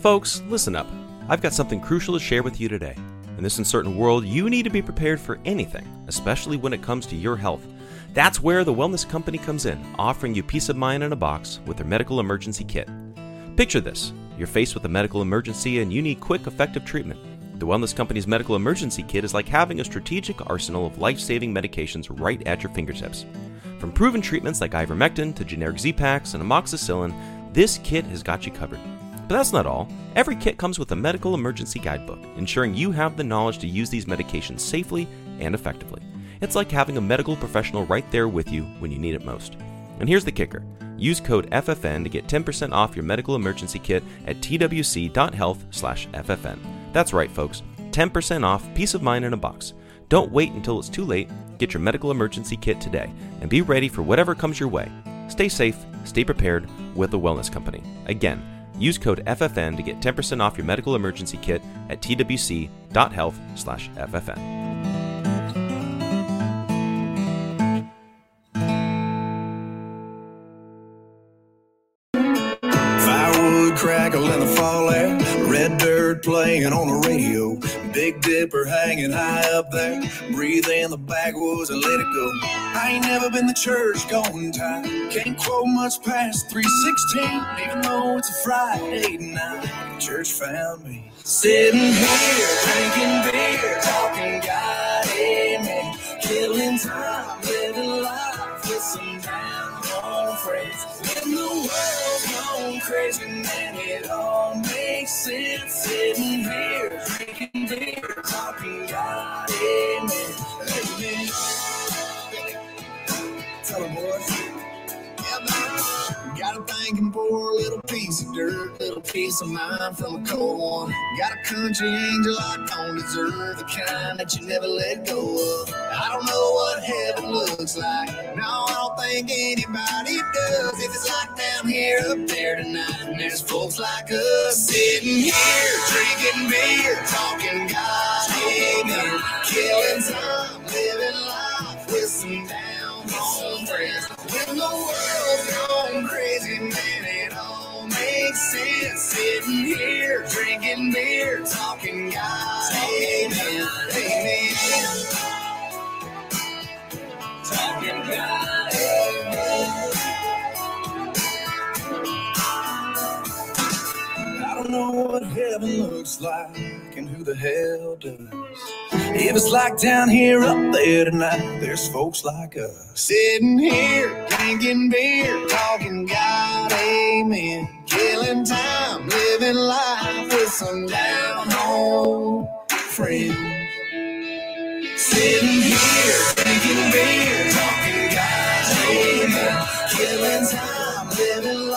Folks, listen up. I've got something crucial to share with you today. In this uncertain world, you need to be prepared for anything, especially when it comes to your health. That's where the Wellness Company comes in, offering you peace of mind in a box with their medical emergency kit. Picture this you're faced with a medical emergency and you need quick, effective treatment. The Wellness Company's medical emergency kit is like having a strategic arsenal of life saving medications right at your fingertips. From proven treatments like ivermectin to generic Z-Paks and amoxicillin, this kit has got you covered. But that's not all. Every kit comes with a medical emergency guidebook, ensuring you have the knowledge to use these medications safely and effectively. It's like having a medical professional right there with you when you need it most. And here's the kicker use code FFN to get 10% off your medical emergency kit at twc.health/ffn. That's right, folks. 10% off, peace of mind in a box. Don't wait until it's too late. Get your medical emergency kit today and be ready for whatever comes your way. Stay safe, stay prepared with the Wellness Company. Again, use code FFN to get 10% off your medical emergency kit at twc.health/ffn. playing on the radio, Big Dipper hanging high up there, breathe in the backwoods and let it go. I ain't never been to church going time, can't quote much past 316, even though it's a Friday night. Church found me sitting here drinking beer, talking God, amen, killing time, living life with some down home friends. When the world's gone crazy, man, it all makes sense. Sitting here, drinking beer, thinking for a little piece of dirt, little piece of mind from a cold one. Got a country angel I don't deserve, the kind that you never let go of. I don't know what heaven looks like. No, I don't think anybody does. If it's like down here, up there tonight, and there's folks like us sitting here, drinking beer, talking God, amen, killing time, living life with some down home friends. When the world's gone crazy, man, it all makes sense. Sitting here, drinking beer, talking God, amen, amen. Talking God, amen. Don't know what heaven looks like and who the hell does. If it's like down here, up there tonight, there's folks like us sitting here, drinking beer, talking God, amen, killing time, living life with some down home friends. Sitting here, drinking beer, talking God, amen, killing time, living life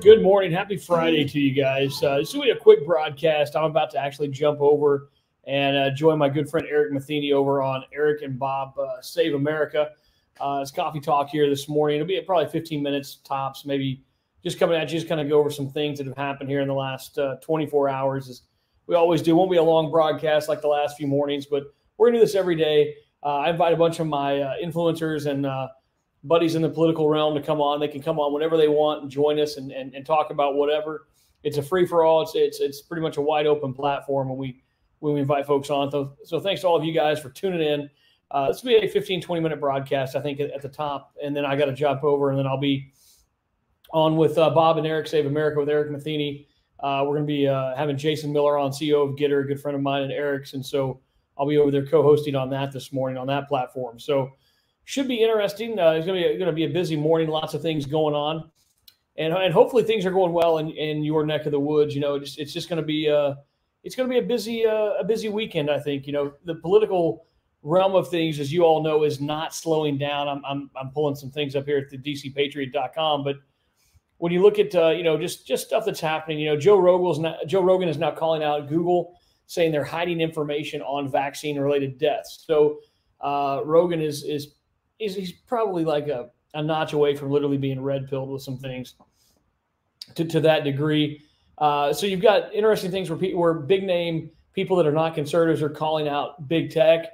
Good morning. Happy Friday to you guys. Uh, this will be a quick broadcast. I'm about to actually jump over and uh, join my good friend Eric Matheny over on Eric and Bob uh, Save America. Uh, it's coffee talk here this morning. It'll be probably 15 minutes tops, maybe just coming at you, just kind of go over some things that have happened here in the last uh, 24 hours. As we always do. Won't be a long broadcast like the last few mornings, but we're to do this every day. Uh, I invite a bunch of my uh, influencers and buddies in the political realm to come on. They can come on whenever they want and join us and, and, and talk about whatever. It's a free for all. It's, it's it's pretty much a wide open platform and we when we invite folks on. So, so thanks to all of you guys for tuning in. Uh, this will be a 15, 20 minute broadcast, I think, at, at the top. And then I got to jump over and then I'll be on with uh, Bob and Eric Save America with Eric Matheny. Uh, we're going to be uh, having Jason Miller on, CEO of Gettr, a good friend of mine and Eric's. And so I'll be over there co-hosting on that this morning on that platform. So should be interesting. Uh, it's going to be going to be a busy morning. Lots of things going on, and and hopefully things are going well in, in your neck of the woods. You know, it's, it's just going to be uh, it's going to be a busy uh, a busy weekend. I think you know the political realm of things, as you all know, is not slowing down. I'm I'm, I'm pulling some things up here at the DCPatriot.com, but when you look at uh, you know just just stuff that's happening, you know Joe Rogan's not, Joe Rogan is now calling out Google, saying they're hiding information on vaccine related deaths. So uh, Rogan is, is is he's probably like a, a notch away from literally being red pilled with some things to, to that degree. Uh, so you've got interesting things where people, where big name people that are not conservatives are calling out big tech.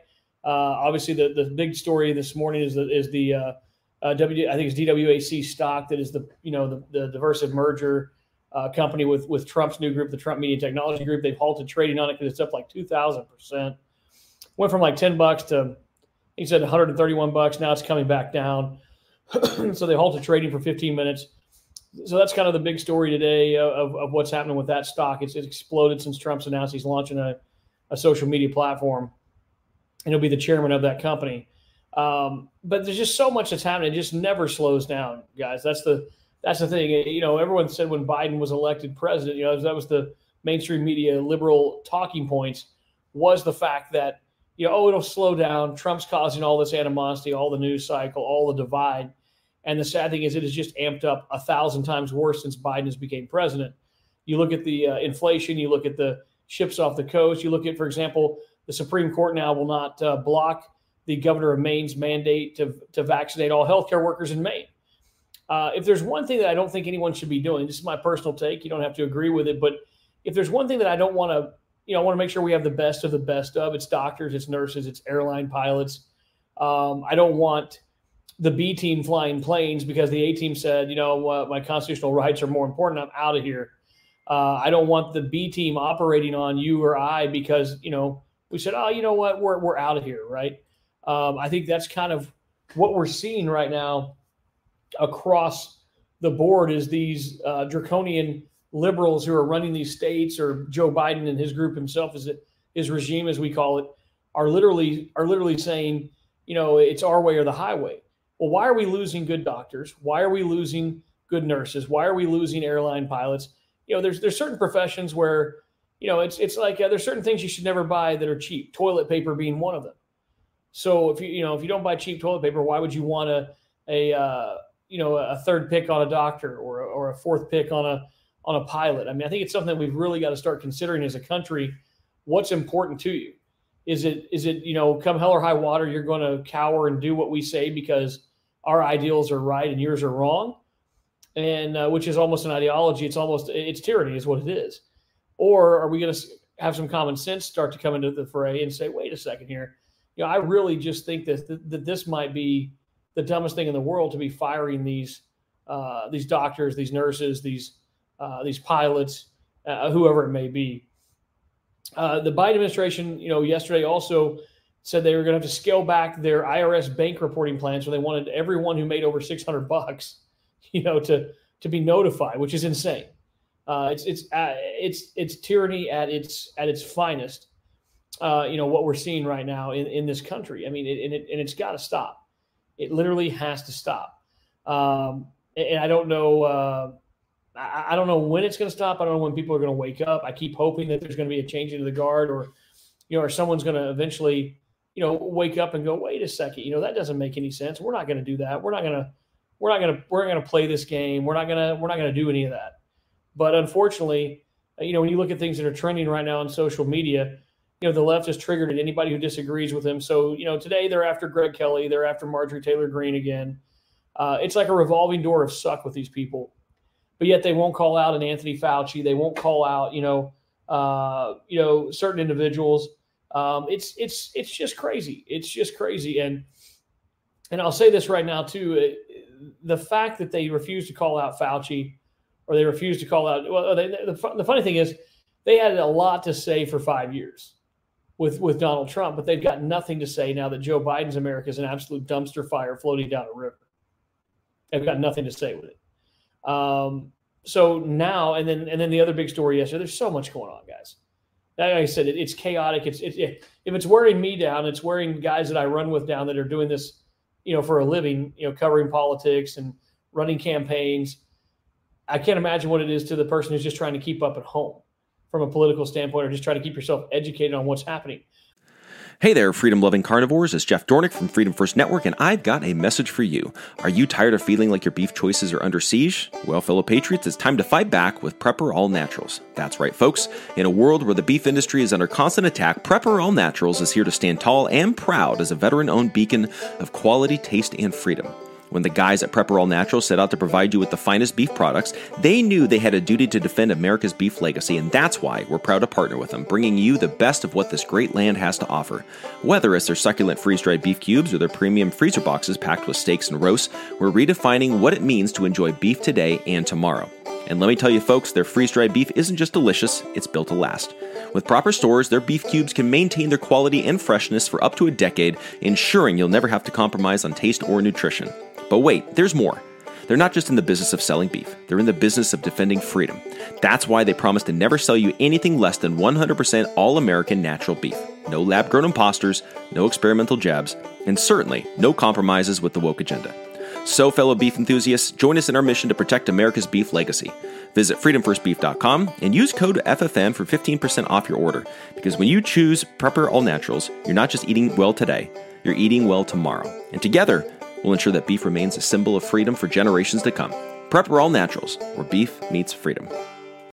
Uh, obviously, the, the big story this morning is the is the uh, uh, W. I think it's DWAC stock that is the you know the, the diversive merger uh, company with with Trump's new group, the Trump Media Technology Group. They've halted trading on it because it's up like two thousand percent. Went from like ten bucks to he said 131 bucks. Now it's coming back down. so they halted trading for 15 minutes. So that's kind of the big story today of, of what's happening with that stock. It's, it's exploded since Trump's announced he's launching a, a social media platform, and he'll be the chairman of that company. Um, but there's just so much that's happening; it just never slows down, guys. That's the that's the thing. You know, everyone said when Biden was elected president, you know, that was the mainstream media liberal talking points was the fact that you know, oh, it'll slow down. Trump's causing all this animosity, all the news cycle, all the divide. And the sad thing is, it has just amped up a thousand times worse since Biden has became president. You look at the uh, inflation, you look at the ships off the coast, you look at, for example, the Supreme Court now will not uh, block the governor of Maine's mandate to, to vaccinate all healthcare workers in Maine. Uh, if there's one thing that I don't think anyone should be doing, this is my personal take. You don't have to agree with it, but if there's one thing that I don't want to you know, I want to make sure we have the best of the best of. It's doctors, it's nurses, it's airline pilots. Um, I don't want the B team flying planes because the A team said, you know, uh, my constitutional rights are more important. I'm out of here. Uh, I don't want the B team operating on you or I because you know we said, oh, you know what, we're we're out of here, right? Um, I think that's kind of what we're seeing right now across the board is these uh, draconian liberals who are running these states or Joe Biden and his group himself is it his regime as we call it are literally are literally saying you know it's our way or the highway well why are we losing good doctors why are we losing good nurses why are we losing airline pilots you know there's there's certain professions where you know it's it's like uh, there's certain things you should never buy that are cheap toilet paper being one of them so if you you know if you don't buy cheap toilet paper why would you want a a uh, you know a third pick on a doctor or or a fourth pick on a on a pilot. I mean, I think it's something that we've really got to start considering as a country. What's important to you? Is it is it you know come hell or high water you're going to cower and do what we say because our ideals are right and yours are wrong, and uh, which is almost an ideology. It's almost it's tyranny is what it is. Or are we going to have some common sense start to come into the fray and say, wait a second here, you know, I really just think that that, this might be the dumbest thing in the world to be firing these uh, these doctors, these nurses, these uh, these pilots, uh, whoever it may be. Uh, the Biden administration, you know, yesterday also said they were going to have to scale back their IRS bank reporting plans, so they wanted everyone who made over 600 bucks, you know, to to be notified, which is insane. Uh, it's it's uh, it's it's tyranny at its at its finest. Uh, you know what we're seeing right now in, in this country. I mean, it, and it and it's got to stop. It literally has to stop. Um, and I don't know. Uh, I, I don't know when it's going to stop. I don't know when people are going to wake up. I keep hoping that there's going to be a change into the guard, or you know, or someone's going to eventually, you know, wake up and go, wait a second, you know, that doesn't make any sense. We're not going to do that. We're not going to, we're not going to, we're going to play this game. We're not going to, we're not going to do any of that. But unfortunately, you know, when you look at things that are trending right now on social media, you know, the left has triggered at anybody who disagrees with him. So, you know, today they're after Greg Kelly, they're after Marjorie Taylor Greene again. Uh, it's like a revolving door of suck with these people but yet they won't call out an Anthony Fauci. They won't call out, you know, uh, you know, certain individuals. Um, it's it's it's just crazy. It's just crazy. And and I'll say this right now too: it, the fact that they refuse to call out Fauci, or they refuse to call out. Well, they, the, the funny thing is, they had a lot to say for five years with with Donald Trump, but they've got nothing to say now that Joe Biden's America is an absolute dumpster fire floating down a river. They've got nothing to say with it. Um, so now, and then and then the other big story yesterday. There's so much going on, guys. Like I said, it, it's chaotic. It's it, it, if it's wearing me down, it's wearing guys that I run with down that are doing this, you know, for a living. You know, covering politics and running campaigns. I can't imagine what it is to the person who's just trying to keep up at home from a political standpoint, or just trying to keep yourself educated on what's happening. Hey there, freedom loving carnivores. It's Jeff Dornik from Freedom First Network, and I've got a message for you. Are you tired of feeling like your beef choices are under siege? Well, fellow patriots, it's time to fight back with Prepper All Naturals. That's right, folks. In a world where the beef industry is under constant attack, Prepper All Naturals is here to stand tall and proud as a veteran owned beacon of quality, taste, and freedom. When the guys at Prepper All Natural set out to provide you with the finest beef products, they knew they had a duty to defend America's beef legacy, and that's why we're proud to partner with them, bringing you the best of what this great land has to offer. Whether it's their succulent freeze dried beef cubes or their premium freezer boxes packed with steaks and roasts, we're redefining what it means to enjoy beef today and tomorrow. And let me tell you, folks, their freeze dried beef isn't just delicious, it's built to last. With proper stores, their beef cubes can maintain their quality and freshness for up to a decade, ensuring you'll never have to compromise on taste or nutrition. But wait, there's more. They're not just in the business of selling beef, they're in the business of defending freedom. That's why they promise to never sell you anything less than 100% all American natural beef. No lab grown imposters, no experimental jabs, and certainly no compromises with the woke agenda. So, fellow beef enthusiasts, join us in our mission to protect America's beef legacy. Visit freedomfirstbeef.com and use code FFN for 15% off your order. Because when you choose Prepper All Naturals, you're not just eating well today, you're eating well tomorrow. And together, will ensure that beef remains a symbol of freedom for generations to come. Prepper All Naturals, where beef meets freedom.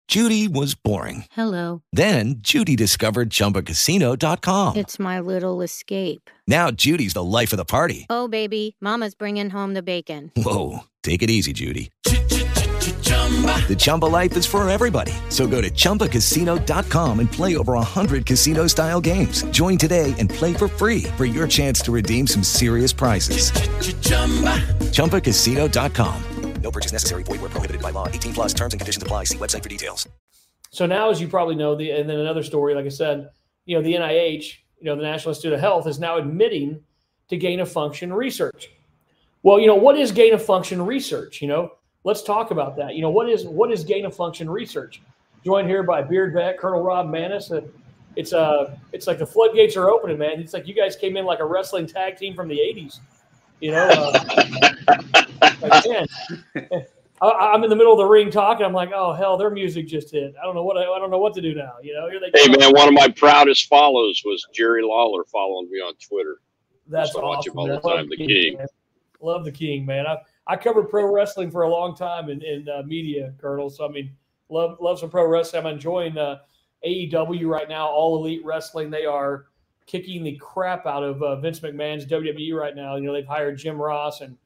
Judy was boring. Hello. Then Judy discovered ChumbaCasino.com. It's my little escape. Now Judy's the life of the party. Oh, baby, Mama's bringing home the bacon. Whoa, take it easy, Judy. The Chumba life is for everybody. So go to ChumbaCasino.com and play over 100 casino style games. Join today and play for free for your chance to redeem some serious prizes. ChumbaCasino.com. No purchase necessary. Void where prohibited by law. 18 plus terms and conditions apply. See website for details. So now, as you probably know, the and then another story, like I said, you know, the NIH, you know, the National Institute of Health is now admitting to gain of function research. Well, you know, what is gain of function research? You know, let's talk about that. You know, what is what is gain of function research? Joined here by Beard Vet Colonel Rob Maness. Uh, it's uh it's like the floodgates are opening, man. It's like you guys came in like a wrestling tag team from the '80s. You know, uh, I, am in the middle of the ring talking. I'm like, oh hell, their music just hit. I don't know what I, I don't know what to do now. You know, here they hey man, one of my proudest follows was Jerry Lawler following me on Twitter. That's I awesome. watch him all the time. The King. king. Love the King, man. I I covered pro wrestling for a long time in, in uh, media, Colonel. So I mean, love love some pro wrestling. I'm enjoying uh, AEW right now. All Elite Wrestling. They are kicking the crap out of uh, Vince McMahon's WWE right now. You know, they've hired Jim Ross and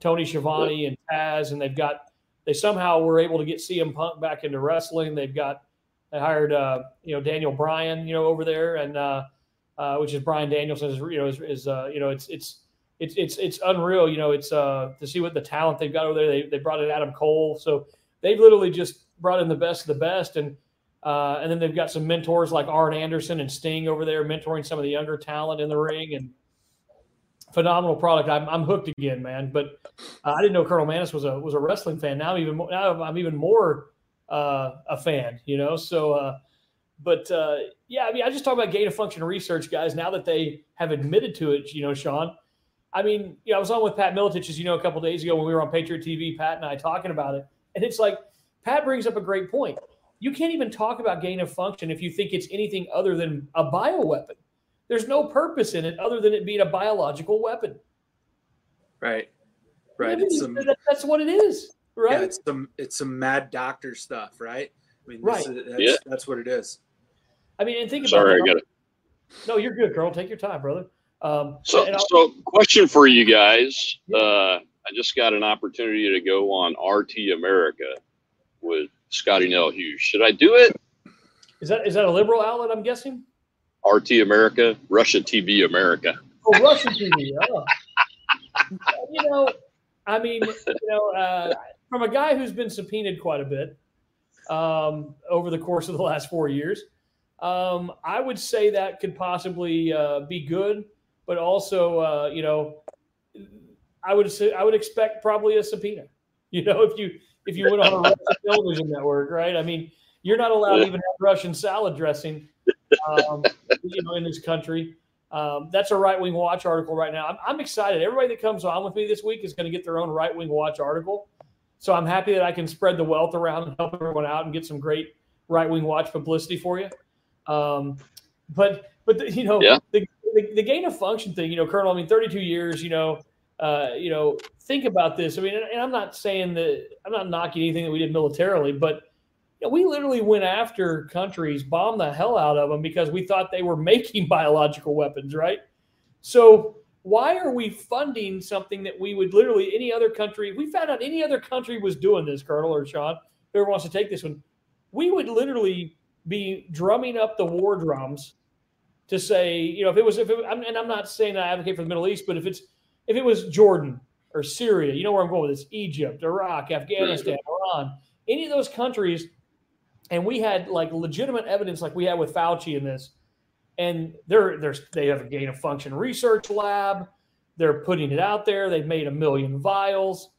Tony Schiavone and Taz, and they've got they somehow were able to get CM Punk back into wrestling. They've got they hired uh, you know Daniel Bryan, you know, over there, and uh, uh, which is Bryan Danielson is you know is, is uh, you know it's it's it's it's it's unreal. You know, it's uh, to see what the talent they've got over there. They they brought in Adam Cole, so they've literally just brought in the best of the best, and uh, and then they've got some mentors like Arn Anderson and Sting over there mentoring some of the younger talent in the ring, and phenomenal product. I'm, I'm hooked again, man. But uh, I didn't know Colonel Maness was a was a wrestling fan. Now I'm even more, now I'm even more uh, a fan. You know, so. Uh, but uh, yeah, I mean, I just talk about gain of function research, guys. Now that they have admitted to it, you know, Sean, I mean, you know, I was on with Pat Miletich, as you know, a couple days ago when we were on Patriot TV, Pat and I talking about it. And it's like, Pat brings up a great point. You can't even talk about gain of function if you think it's anything other than a bioweapon. There's no purpose in it other than it being a biological weapon. Right. Right. it's some, that's what it is. Right. Yeah, it's some it's some mad doctor stuff, right? I mean, right. Is, that's, yeah. that's what it is. I mean, and think Sorry, about Sorry, I got it. No, you're good, Colonel. Take your time, brother. Um, so, so question for you guys. Uh, I just got an opportunity to go on RT America with Scottie Nell Hughes. Should I do it? Is that is that a liberal outlet? I'm guessing. RT America, Russia TV America. Oh, Russia TV. Oh. you know, I mean, you know, uh, from a guy who's been subpoenaed quite a bit um, over the course of the last four years, um, I would say that could possibly uh, be good but also, uh, you know, I would say I would expect probably a subpoena. You know, if you if you went on a Russian television network, right? I mean, you're not allowed to even have Russian salad dressing, um, you know, in this country. Um, that's a right wing watch article right now. I'm, I'm, excited. Everybody that comes on with me this week is going to get their own right wing watch article. So I'm happy that I can spread the wealth around and help everyone out and get some great right wing watch publicity for you. Um, but but the, you know, yeah. the, the, the gain of function thing, you know, Colonel. I mean, 32 years. You know, uh, you know, think about this. I mean, and I'm not saying that I'm not knocking anything that we did militarily, but you know, we literally went after countries, bombed the hell out of them because we thought they were making biological weapons, right? So why are we funding something that we would literally any other country? We found out any other country was doing this, Colonel or Sean, whoever wants to take this one, we would literally be drumming up the war drums to say, you know, if it was, if it, and I'm not saying I advocate for the Middle East, but if it's, if it was Jordan or Syria, you know where I'm going with this, Egypt, Iraq, Afghanistan, Iran, any of those countries, and we had like legitimate evidence, like we had with Fauci in this, and they're they're they have a gain of function research lab, they're putting it out there, they've made a million vials.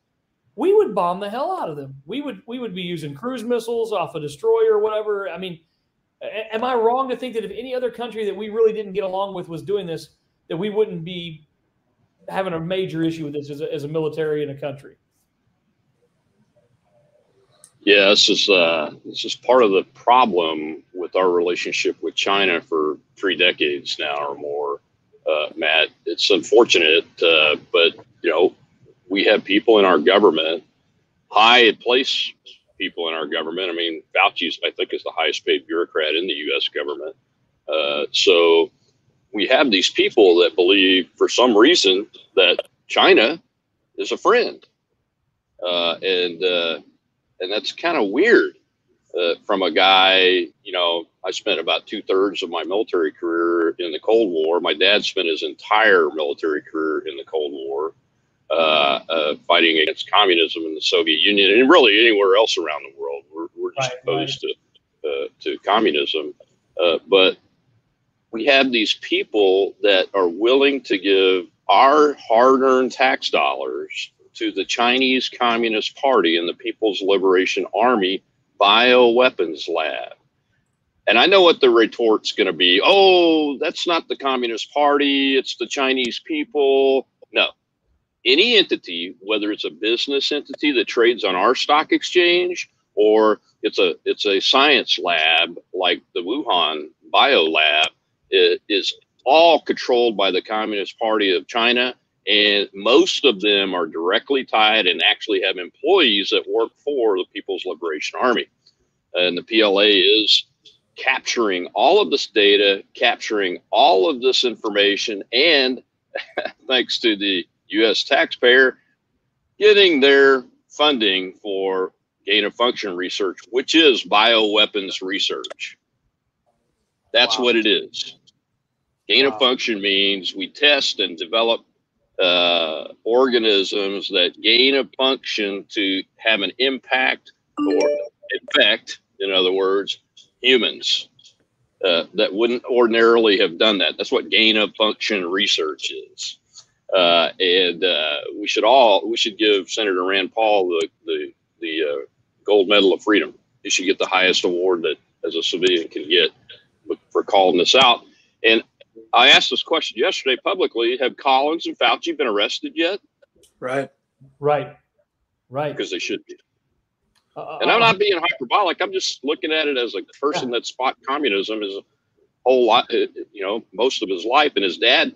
We would bomb the hell out of them. We would we would be using cruise missiles off a destroyer or whatever. I mean, am I wrong to think that if any other country that we really didn't get along with was doing this, that we wouldn't be having a major issue with this as a, as a military in a country? Yeah, this is uh, this is part of the problem with our relationship with China for three decades now or more, uh, Matt. It's unfortunate, uh, but you know, we have people in our government, high place people in our government. I mean, Fauci's I think is the highest paid bureaucrat in the U.S. government. Uh, so we have these people that believe, for some reason, that China is a friend, uh, and uh, and that's kind of weird uh, from a guy. You know, I spent about two thirds of my military career in the Cold War. My dad spent his entire military career in the Cold War, fighting against communism in the Soviet Union and really anywhere else around the world. We're, we're just Right, opposed to uh, to communism, uh, but we have these people that are willing to give our hard-earned tax dollars to the Chinese Communist Party and the People's Liberation Army bioweapons lab. And I know what the retort's going to be. Oh, that's not the Communist Party, it's the Chinese people. No. Any entity, whether it's a business entity that trades on our stock exchange or it's a it's a science lab like the Wuhan Bio Lab, i- is all controlled by the Communist Party of China and most of them are directly tied and actually have employees that work for the People's Liberation Army. And the PLA is capturing all of this data, capturing all of this information, and thanks to the US taxpayer, getting their funding for gain of function research, which is bioweapons research. That's Wow. what it is. Gain Wow. of function means we test and develop uh, organisms that gain a function to have an impact or effect, in other words, humans uh, that wouldn't ordinarily have done that. That's what gain of function research is. Uh, and uh, we should all we should give Senator Rand Paul the the, the uh, gold medal of freedom. He should get the highest award that as a civilian can get for calling this out. And I asked this question yesterday publicly: Have Collins and Fauci been arrested yet? Right. Right. Right. Because they should be. Uh, And I'm not being hyperbolic. I'm just looking at it as a person that fought communism his whole life, you know, most of his life. And his dad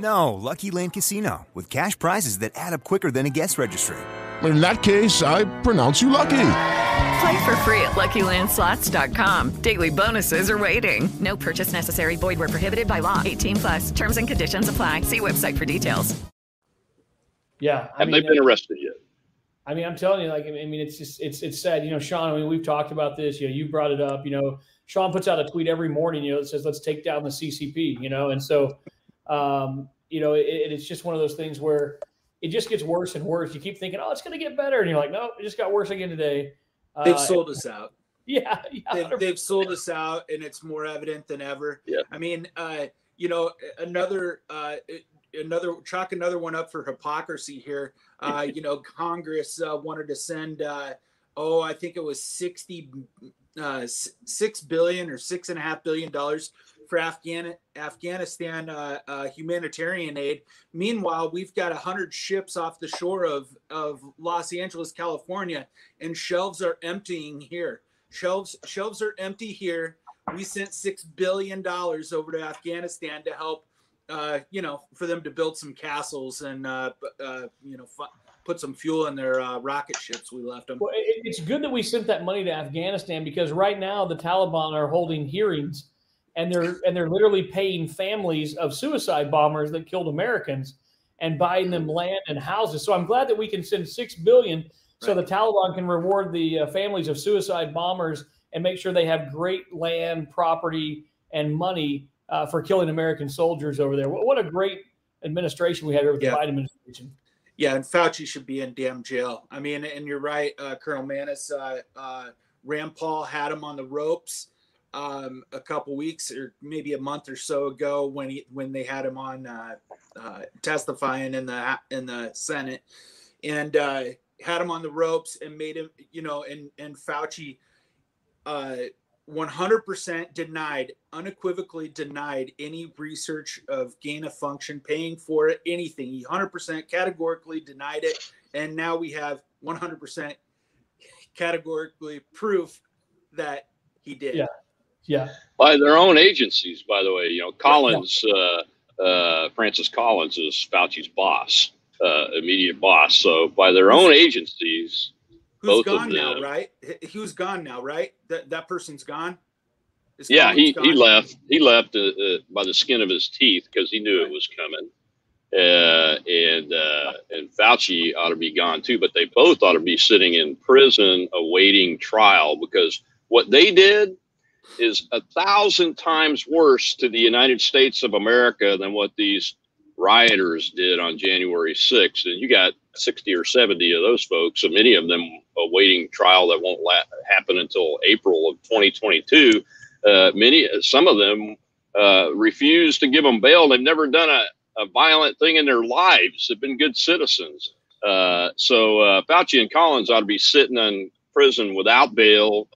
No, Lucky Land Casino, with cash prizes that add up quicker than a guest registry. In that case, I pronounce you lucky. Play for free at LuckyLandSlots.com. Daily bonuses are waiting. No purchase necessary. Void where prohibited by law. 18 plus. Terms and conditions apply. See website for details. Yeah. I Have mean, they been arrested yet? I mean, I'm telling you, like, I mean, it's just, it's, it's sad. You know, Sean, I mean, we've talked about this. You know, you brought it up. You know, Sean puts out a tweet every morning, you know, that says, let's take down the CCP, you know, and so, um, you know, it, it's just one of those things where it just gets worse and worse. You keep thinking, oh, it's going to get better. And you're like, no, it just got worse again today. They've Uh, sold us out. Yeah. yeah They've, they've sold us out, and it's more evident than ever. Yeah. I mean, uh, you know, another uh, another chalk another one up for hypocrisy here. Uh, you know, Congress uh, wanted to send, uh, oh, I think it was sixty uh, s- six billion or six and a half billion dollars for Afghan Afghanistan uh, uh, humanitarian aid. Meanwhile, we've got hundred ships off the shore of of Los Angeles, California, and shelves are emptying here. Shelves shelves are empty here. We sent six billion dollars over to Afghanistan to help, uh, you know, for them to build some castles and uh, uh, you know put some fuel in their uh, rocket ships. We left them. Well, it's good that we sent that money to Afghanistan because right now the Taliban are holding hearings, and they're and they're literally paying families of suicide bombers that killed Americans and buying them land and houses. So I'm glad that we can send six billion so the Taliban can reward the uh, families of suicide bombers and make sure they have great land, property, and money uh, for killing American soldiers over there. What, what a great administration we had here with Yeah. the Biden administration. Yeah, and Fauci should be in damn jail. I mean, and you're right, uh, Colonel Maness. Uh, uh, Rand Paul had him on the ropes um, a couple weeks or maybe a month or so ago when he when they had him on uh, uh, testifying in the in the Senate, and uh, had him on the ropes and made him, you know, and and Fauci. Uh, 100% denied, unequivocally denied any research of gain of function, paying for it, anything. He 100% categorically denied it. And now we have 100% categorically proof that he did. Yeah. Yeah. by their own agencies, by the way. You know, Collins, uh, uh, Francis Collins is Fauci's boss, uh, immediate boss. So by their own agencies, Who's both gone of now, right? He- Who's gone now, right? That that person's gone. Is Yeah, he, Collins he gone? left. He left uh, uh, by the skin of his teeth because he knew it was coming. Uh, and uh, and Fauci ought to be gone too, but they both ought to be sitting in prison awaiting trial because what they did is a thousand times worse to the United States of America than what these rioters did on January 6th. And you got 60 or 70 of those folks, and many of them awaiting trial that won't la- happen until April of 2022. Uh, many, some of them uh, refuse to give them bail. They've never done a, a violent thing in their lives. They've been good citizens. Uh, so uh, Fauci and Collins ought to be sitting in prison without bail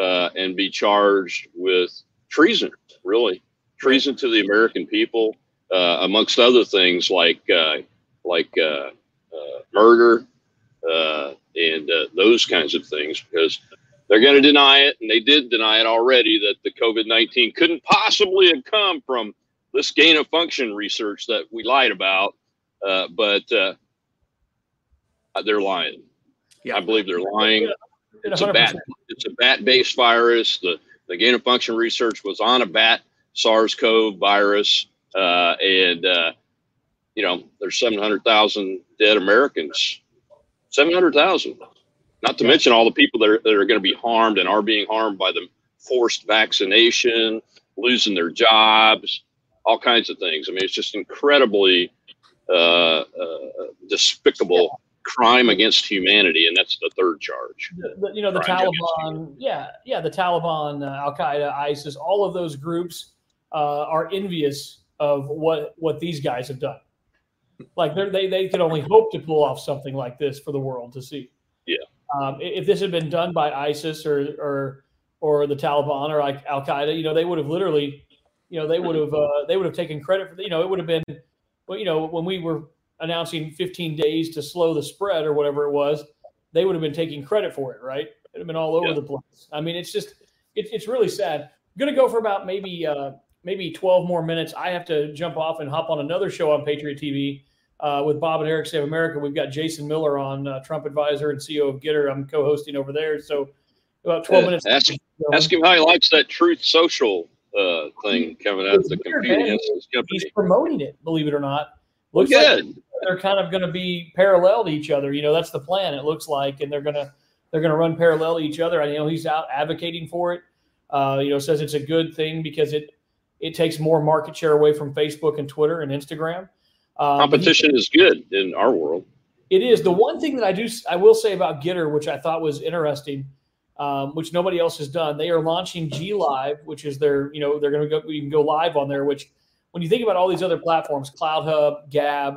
uh, and be charged with treason, really treason to the American people, uh, amongst other things like uh, like uh, uh, murder uh, and uh, those kinds of things, because they're going to deny it, and they did deny it already that the COVID nineteen couldn't possibly have come from this gain of function research that we lied about, uh, but uh, they're lying. Yeah. I believe they're lying. It's a bat. It's a bat-based virus. The the gain of function research was on a bat SARS-CoV virus, uh, and uh, you know there's 700,000 dead Americans. 700,000. Not to mention all the people that are, that are going to be harmed and are being harmed by the forced vaccination, losing their jobs, all kinds of things. I mean, it's just incredibly uh, uh, despicable crime against humanity, and that's the third charge. the, the- you know the Crime Taliban, yeah, yeah, the Taliban, uh, Al Qaeda, ISIS, all of those groups uh, are envious of what what these guys have done. Like they they could only hope to pull off something like this for the world to see. Yeah. Um, if this had been done by ISIS or or or the Taliban or like Al Qaeda, you know, they would have literally, you know, they would have uh, they would have taken credit for you know, it would have been, well, you know, when we were announcing 15 days to slow the spread or whatever it was, they would have been taking credit for it, right? It'd have been all over Yeah. the place. I mean, it's just it's it's really sad. I'm going to go for about maybe uh, maybe 12 more minutes. I have to jump off and hop on another show on Patriot TV uh, with Bob and Eric Save America. We've got Jason Miller on uh, Trump Advisor and CEO of Gettr. I'm co-hosting over there. So about 12 Uh, minutes. ask, ask him how he likes that Truth Social uh, thing coming out of the computer He's promoting it, believe it or not. Looks like good. They're kind of going to be parallel to each other. You know, that's the plan. It looks like, and they're going to they're going to run parallel to each other. I know he's out advocating for it. Uh, you know, says it's a good thing because it it takes more market share away from Facebook and Twitter and Instagram. Um, but he- Competition is good in our world. it is the one thing that I do. I will say about Gettr, which I thought was interesting, um, which nobody else has done. They are launching G Live, which is their you know they're going to go. You can go live on there. Which when you think about all these other platforms, CloutHub, Gab,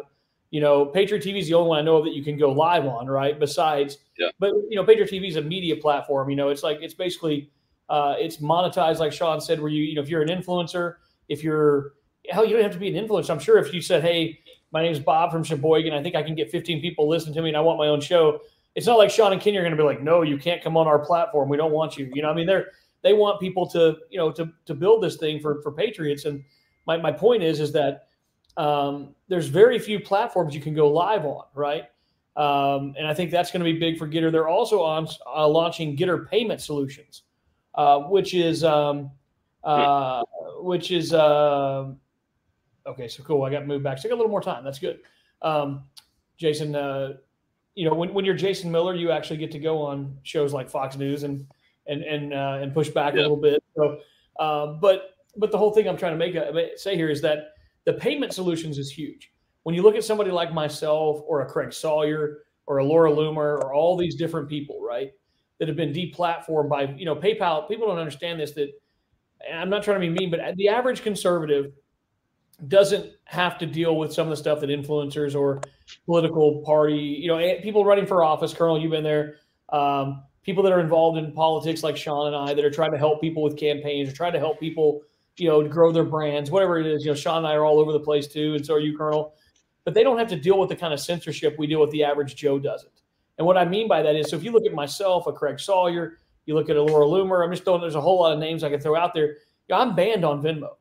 you know, Patriot TV is the only one I know of that you can go live on. Right. Besides, Yeah. but you know, Patriot TV is a media platform. You know, it's like it's basically uh, it's monetized, like Sean said, where you you know if you're an influencer, if you're hell, you don't have to be an influencer. I'm sure if you said, hey. My name is Bob from Sheboygan. I think I can get 15 people listening to me, and I want my own show. It's not like Sean and Kenny are going to be like, "No, you can't come on our platform. We don't want you." You know, I mean, they're they want people to, you know, to to build this thing for for Patriots. And my my point is, is that um, there's very few platforms you can go live on, right? Um, and I think that's going to be big for Gettr. They're also on uh, launching Gettr Payment Solutions, uh, which is um, uh, which is uh, okay. So cool. I got moved back. So I got a little more time. That's good. Um, Jason, uh, you know, when, when you're Jason Miller, you actually get to go on shows like Fox News and and and uh, and push back a little bit. So, uh, but but the whole thing I'm trying to make a, say here is that the payment solutions is huge. When you look at somebody like myself or a Craig Sawyer or a Laura Loomer or all these different people, right, that have been deplatformed by you know PayPal. People don't understand this. That and I'm not trying to be mean, but the average conservative doesn't have to deal with some of the stuff that influencers or political party, you know, eh, people running for office. Colonel, you've been there. Um, people that are involved in politics, like Sean and I, that are trying to help people with campaigns or trying to help people, you know, grow their brands, whatever it is. You know, Sean and I are all over the place too, and so are you, Colonel. But they don't have to deal with the kind of censorship we deal with. The average Joe doesn't. And what I mean by that is, so if you look at myself, a Craig Sawyer, you look at a Laura Loomer, I'm just throwing. There's a whole lot of names I can throw out there. Yeah, I'm banned on Venmo.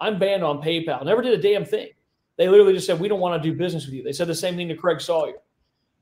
I'm banned on PayPal. Never did a damn thing. They literally just said we don't want to do business with you. They said the same thing to Craig Sawyer.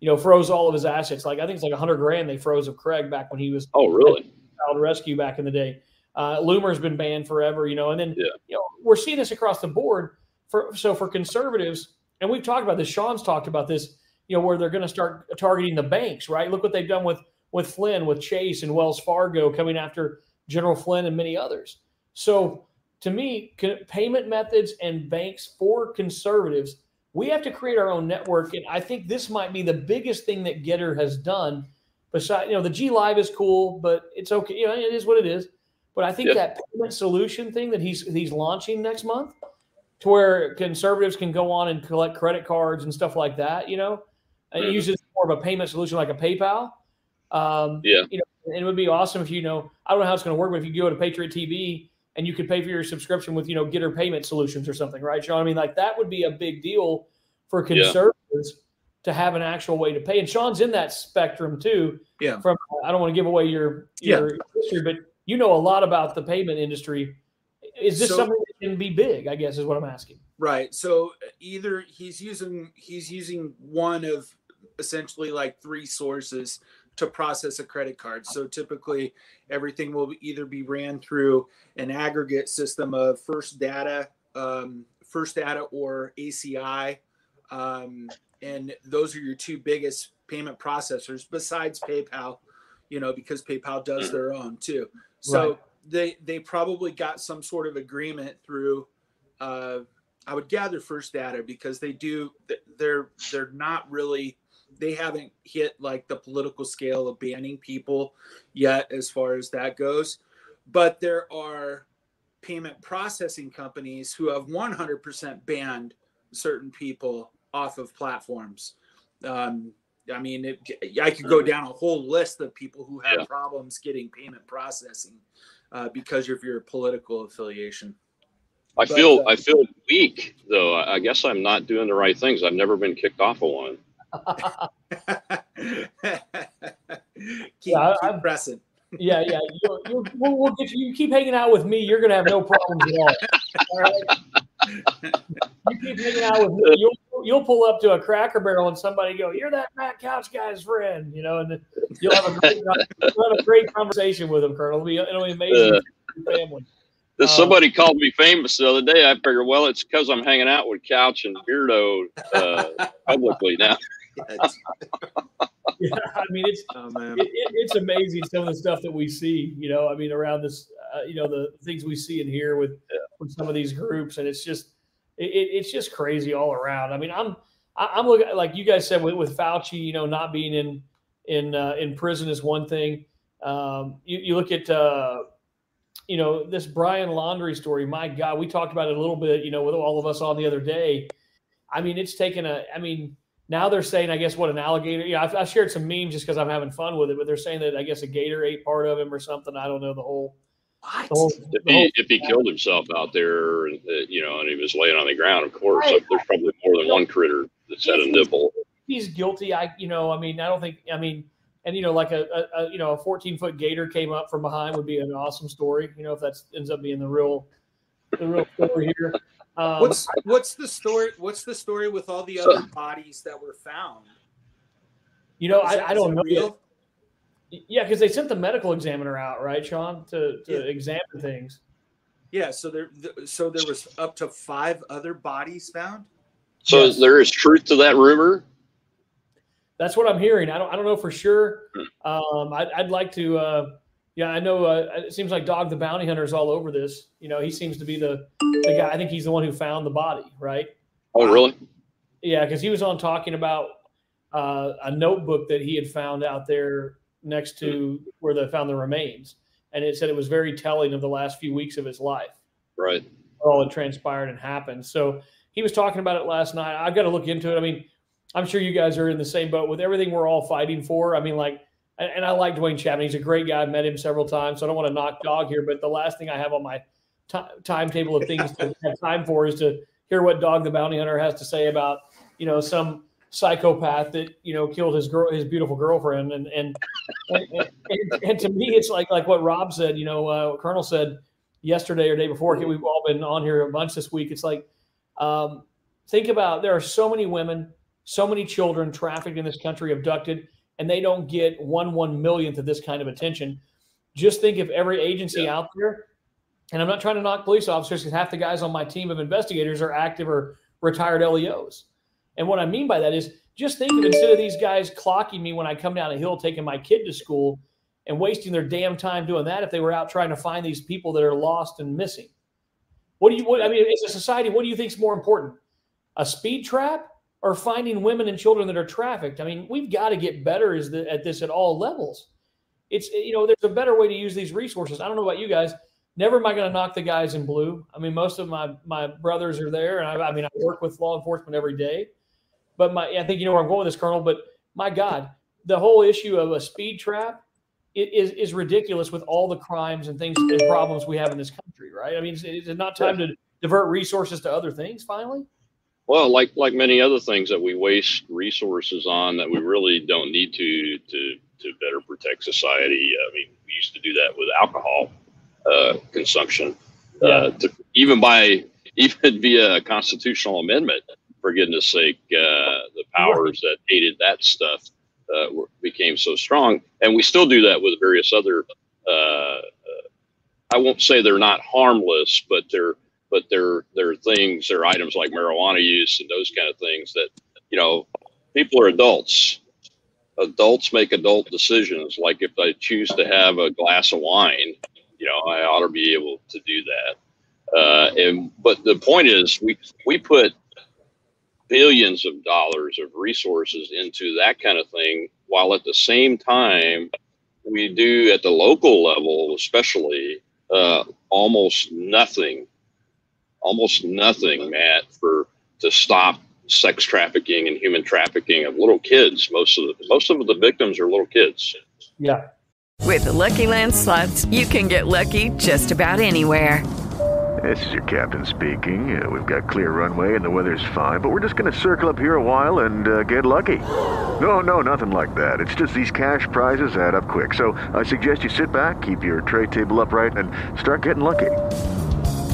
You know, froze all of his assets. Like I think it's like a hundred grand they froze of Craig back when he was Oh, really? child rescue back in the day. Uh, Loomer's been banned forever, you know, and then Yeah. you know we're seeing this across the board. For so for conservatives, and we've talked about this. Sean's talked about this. You know, where they're going to start targeting the banks, right? Look what they've done with with Flynn, with Chase, and Wells Fargo coming after General Flynn and many others. So to me, payment methods and banks for conservatives, we have to create our own network, and I think this might be the biggest thing that Gettr has done. Besides, you know, the G Live is cool, but it's okay. You know, it is what it is. But I think Yeah. that payment solution thing that he's he's launching next month, to where conservatives can go on and collect credit cards and stuff like that. You know, and Mhm. use it as more of a payment solution like a PayPal. Um, Yeah. you know, and it would be awesome if you know. I don't know how it's going to work, but if you go to Patriot TV and you could pay for your subscription with you know Gettr Payment Solutions or something, right? Sean, I mean, like that would be a big deal for Yeah. conservatives to have an actual way to pay. And Sean's in that spectrum too. Yeah. From I don't want to give away your your history, but you know a lot about the payment industry. Is this So- something that can be big? I guess is what I'm asking. Right. So either he's using he's using one of essentially like three sources to process a credit card. So typically everything will either be ran through an aggregate system of First Data, um, First Data or ACI, um, and those are your two biggest payment processors besides PayPal. You know because PayPal does their own too. So Right. they they probably got some sort of agreement through uh, I would gather first data because they do they're they're not really they haven't hit like the political scale of banning people yet as far as that goes but there are payment processing companies who have 100% banned certain people off of platforms um, i mean it, i could go down a whole list of people who have Yeah. problems getting payment processing uh, because of your political affiliation I But, feel uh, I feel weak though. I I guess I'm not doing the right things. I've never been kicked off of one. keep, Yeah, I- keep pressing. Yeah, yeah. You'll, you'll, we'll, we'll get you. You keep hanging out with me, you're gonna have no problems at all. All right. You keep hanging out with me, you'll you'll pull up to a Cracker Barrel and somebody go, "You're that Matt Couch guy's friend," you know, and you'll have a great, you'll have a great conversation with him, Colonel. It'll be it'll be amazing Uh, family. If Somebody called me famous the other day. I figured, well, it's because I'm hanging out with Couch and Beardo uh, publicly now. yeah, I mean it's Oh, it, it, it's amazing some of the stuff that we see. You know, I mean around this, uh, you know, the things we see and hear with with some of these groups, and it's just it, it- it's just crazy all around. I mean, I'm I- I'm looking like you guys said with, with Fauci, you know, not being in in uh, in prison is one thing. Um, you, you look at uh, you know this Brian Laundrie story. My God, we talked about it a little bit. You know, with all of us on the other day. I mean, it's taken a. I mean, now they're saying, I guess, what an alligator. Yeah, I've, I've shared some memes just because I'm having fun with it, but they're saying that I guess a gator ate part of him or something. I don't know the whole. The whole, If the whole he, if he killed himself out there, uh, you know, and he was laying on the ground, of course, Right. there's probably more than one critter that's had a nibble. he's guilty. I, you know, I mean, I don't think. I mean, and you know, like a, a, a you know, a 14 foot gator came up from behind would be an awesome story. You know, if that ends up being the real, the real story here. Um, what's what's the story? What's the story with all the other bodies that were found? You know, Is I, I don't know. real? Yeah, because they sent the medical examiner out, right, Sean, to, to examine things. Yeah, so there, so there was up to five other bodies found. So there is truth to that rumor. That's what I'm hearing. I don't. I don't know for sure. Hmm. Um, I'd, I'd like to. Uh, yeah, I know. Uh, it seems like Dog the Bounty Hunter is all over this. You know, he seems to be the the guy. I think he's the one who found the body, right? Oh, really? Yeah, because he was on talking about uh, a notebook that he had found out there next to where they found the remains, and it said it was very telling of the last few weeks of his life, Right. all that transpired and happened. So he was talking about it last night. I've got to look into it. I mean, I'm sure you guys are in the same boat with everything we're all fighting for. I mean, like, and, and I like Duane Chapman. He's a great guy. I've met him several times, so I don't want to knock dog here. But the last thing I have on my ti timetable of things to have time for is to hear what Dog the Bounty Hunter has to say about, you know, some psychopath that you know killed his girl, his beautiful girlfriend, and and and, and, and, and to me, it's like like what Rob said. You know, uh, Colonel said yesterday or day before. We've all been on here a bunch this week. It's like um, think about there are so many women, so many children trafficked in this country, abducted, and they don't get one one millionth of this kind of attention. Just think if every agency out there, and I'm not trying to knock police officers because half the guys on my team of investigators are active or retired LEOs. And what I mean by that is just think of instead of these guys clocking me when I come down a hill taking my kid to school and wasting their damn time doing that, if they were out trying to find these people that are lost and missing. What do you what I mean as a society, what do you think is more important? A speed trap or finding women and children that are trafficked? I mean, we've got to get better at this at all levels. It's you know, there's a better way to use these resources. I don't know about you guys. Never am I going to knock the guys in blue. I mean, most of my my brothers are there, and I, I mean, I work with law enforcement every day. But my, I think you know where I'm going with this, Colonel. But my God, the whole issue of a speed trap is is ridiculous with all the crimes and things and problems we have in this country, right? I mean, is it not time to divert resources to other things finally? Well, like like many other things that we waste resources on that we really don't need to to to better protect society. I mean, we used to do that with alcohol uh, consumption, uh, to, even by even via a constitutional amendment. For goodness sake, uh, the powers that hated that stuff uh, were, became so strong, and we still do that with various other. Uh, uh, I won't say they're not harmless, but they're but they're they're things, there are items like marijuana use and those kind of things that you know people are adults. Adults make adult decisions. Like if I choose to have a glass of wine, you know, I ought to be able to do that. Uh, and but the point is, we we put billions of dollars of resources into that kind of thing, while at the same time we do at the local level, especially, uh, almost nothing, almost nothing, Matt, for to stop sex trafficking and human trafficking of little kids. Most of the most of the victims are little kids. Yeah. With the Lucky Land slots, you can get lucky just about anywhere. This is your captain speaking. Uh, we've got clear runway and the weather's fine, but we're just going to circle up here a while and uh, get lucky. No, no, nothing like that. It's just these cash prizes add up quick. So I suggest you sit back, keep your tray table upright, and start getting lucky.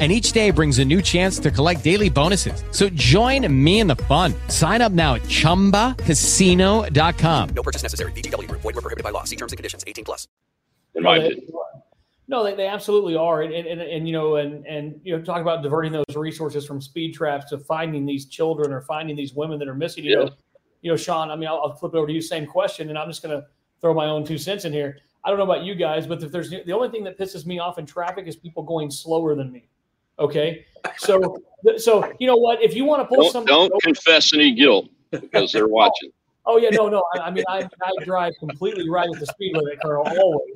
and each day brings a new chance to collect daily bonuses. So join me in the fun. Sign up now at ChumbaCasino.com. No purchase necessary. VGW. Void were prohibited by law. See terms and conditions. 18 plus. In my No, they- opinion. No, they, they absolutely are, and, and, and, and you know, and and you know, talk about diverting those resources from speed traps to finding these children or finding these women that are missing. You Yeah. know, you know, Sean. I mean, I'll, I'll flip it over to you. Same question, and I'm just going to throw my own two cents in here. I don't know about you guys, but if there's the only thing that pisses me off in traffic is people going slower than me. Okay, so so you know what? If you want to pull Don't, some, don't confess any guilt because they're watching. Oh yeah, no, no. I, I mean, I, I drive completely right at the speed limit, Colonel, always.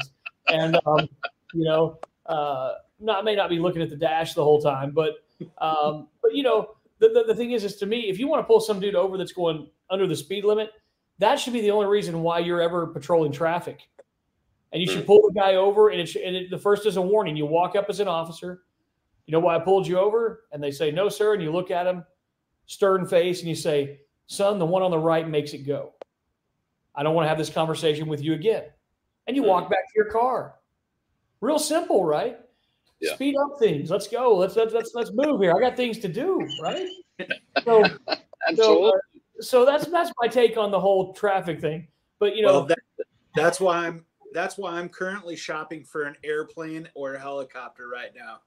And um, you know, uh, not may not be looking at the dash the whole time, but um, but you know, the, the the thing is, is to me, if you want to pull some dude over that's going under the speed limit, that should be the only reason why you're ever patrolling traffic. And you should pull the guy over, and it, should, and it the first is a warning. You walk up as an officer. You know why I pulled you over? And they say no, sir. And you look at them, stern face, and you say, son, the one on the right makes it go. I don't want to have this conversation with you again. And you walk back to your car. Real simple, right? Yeah. Speed up things. Let's go. Let's let's let's, let's move here. I got things to do, right? So, so, uh, so that's that's my take on the whole traffic thing. But you know, well, that, that's why I'm that's why I'm currently shopping for an airplane or a helicopter right now.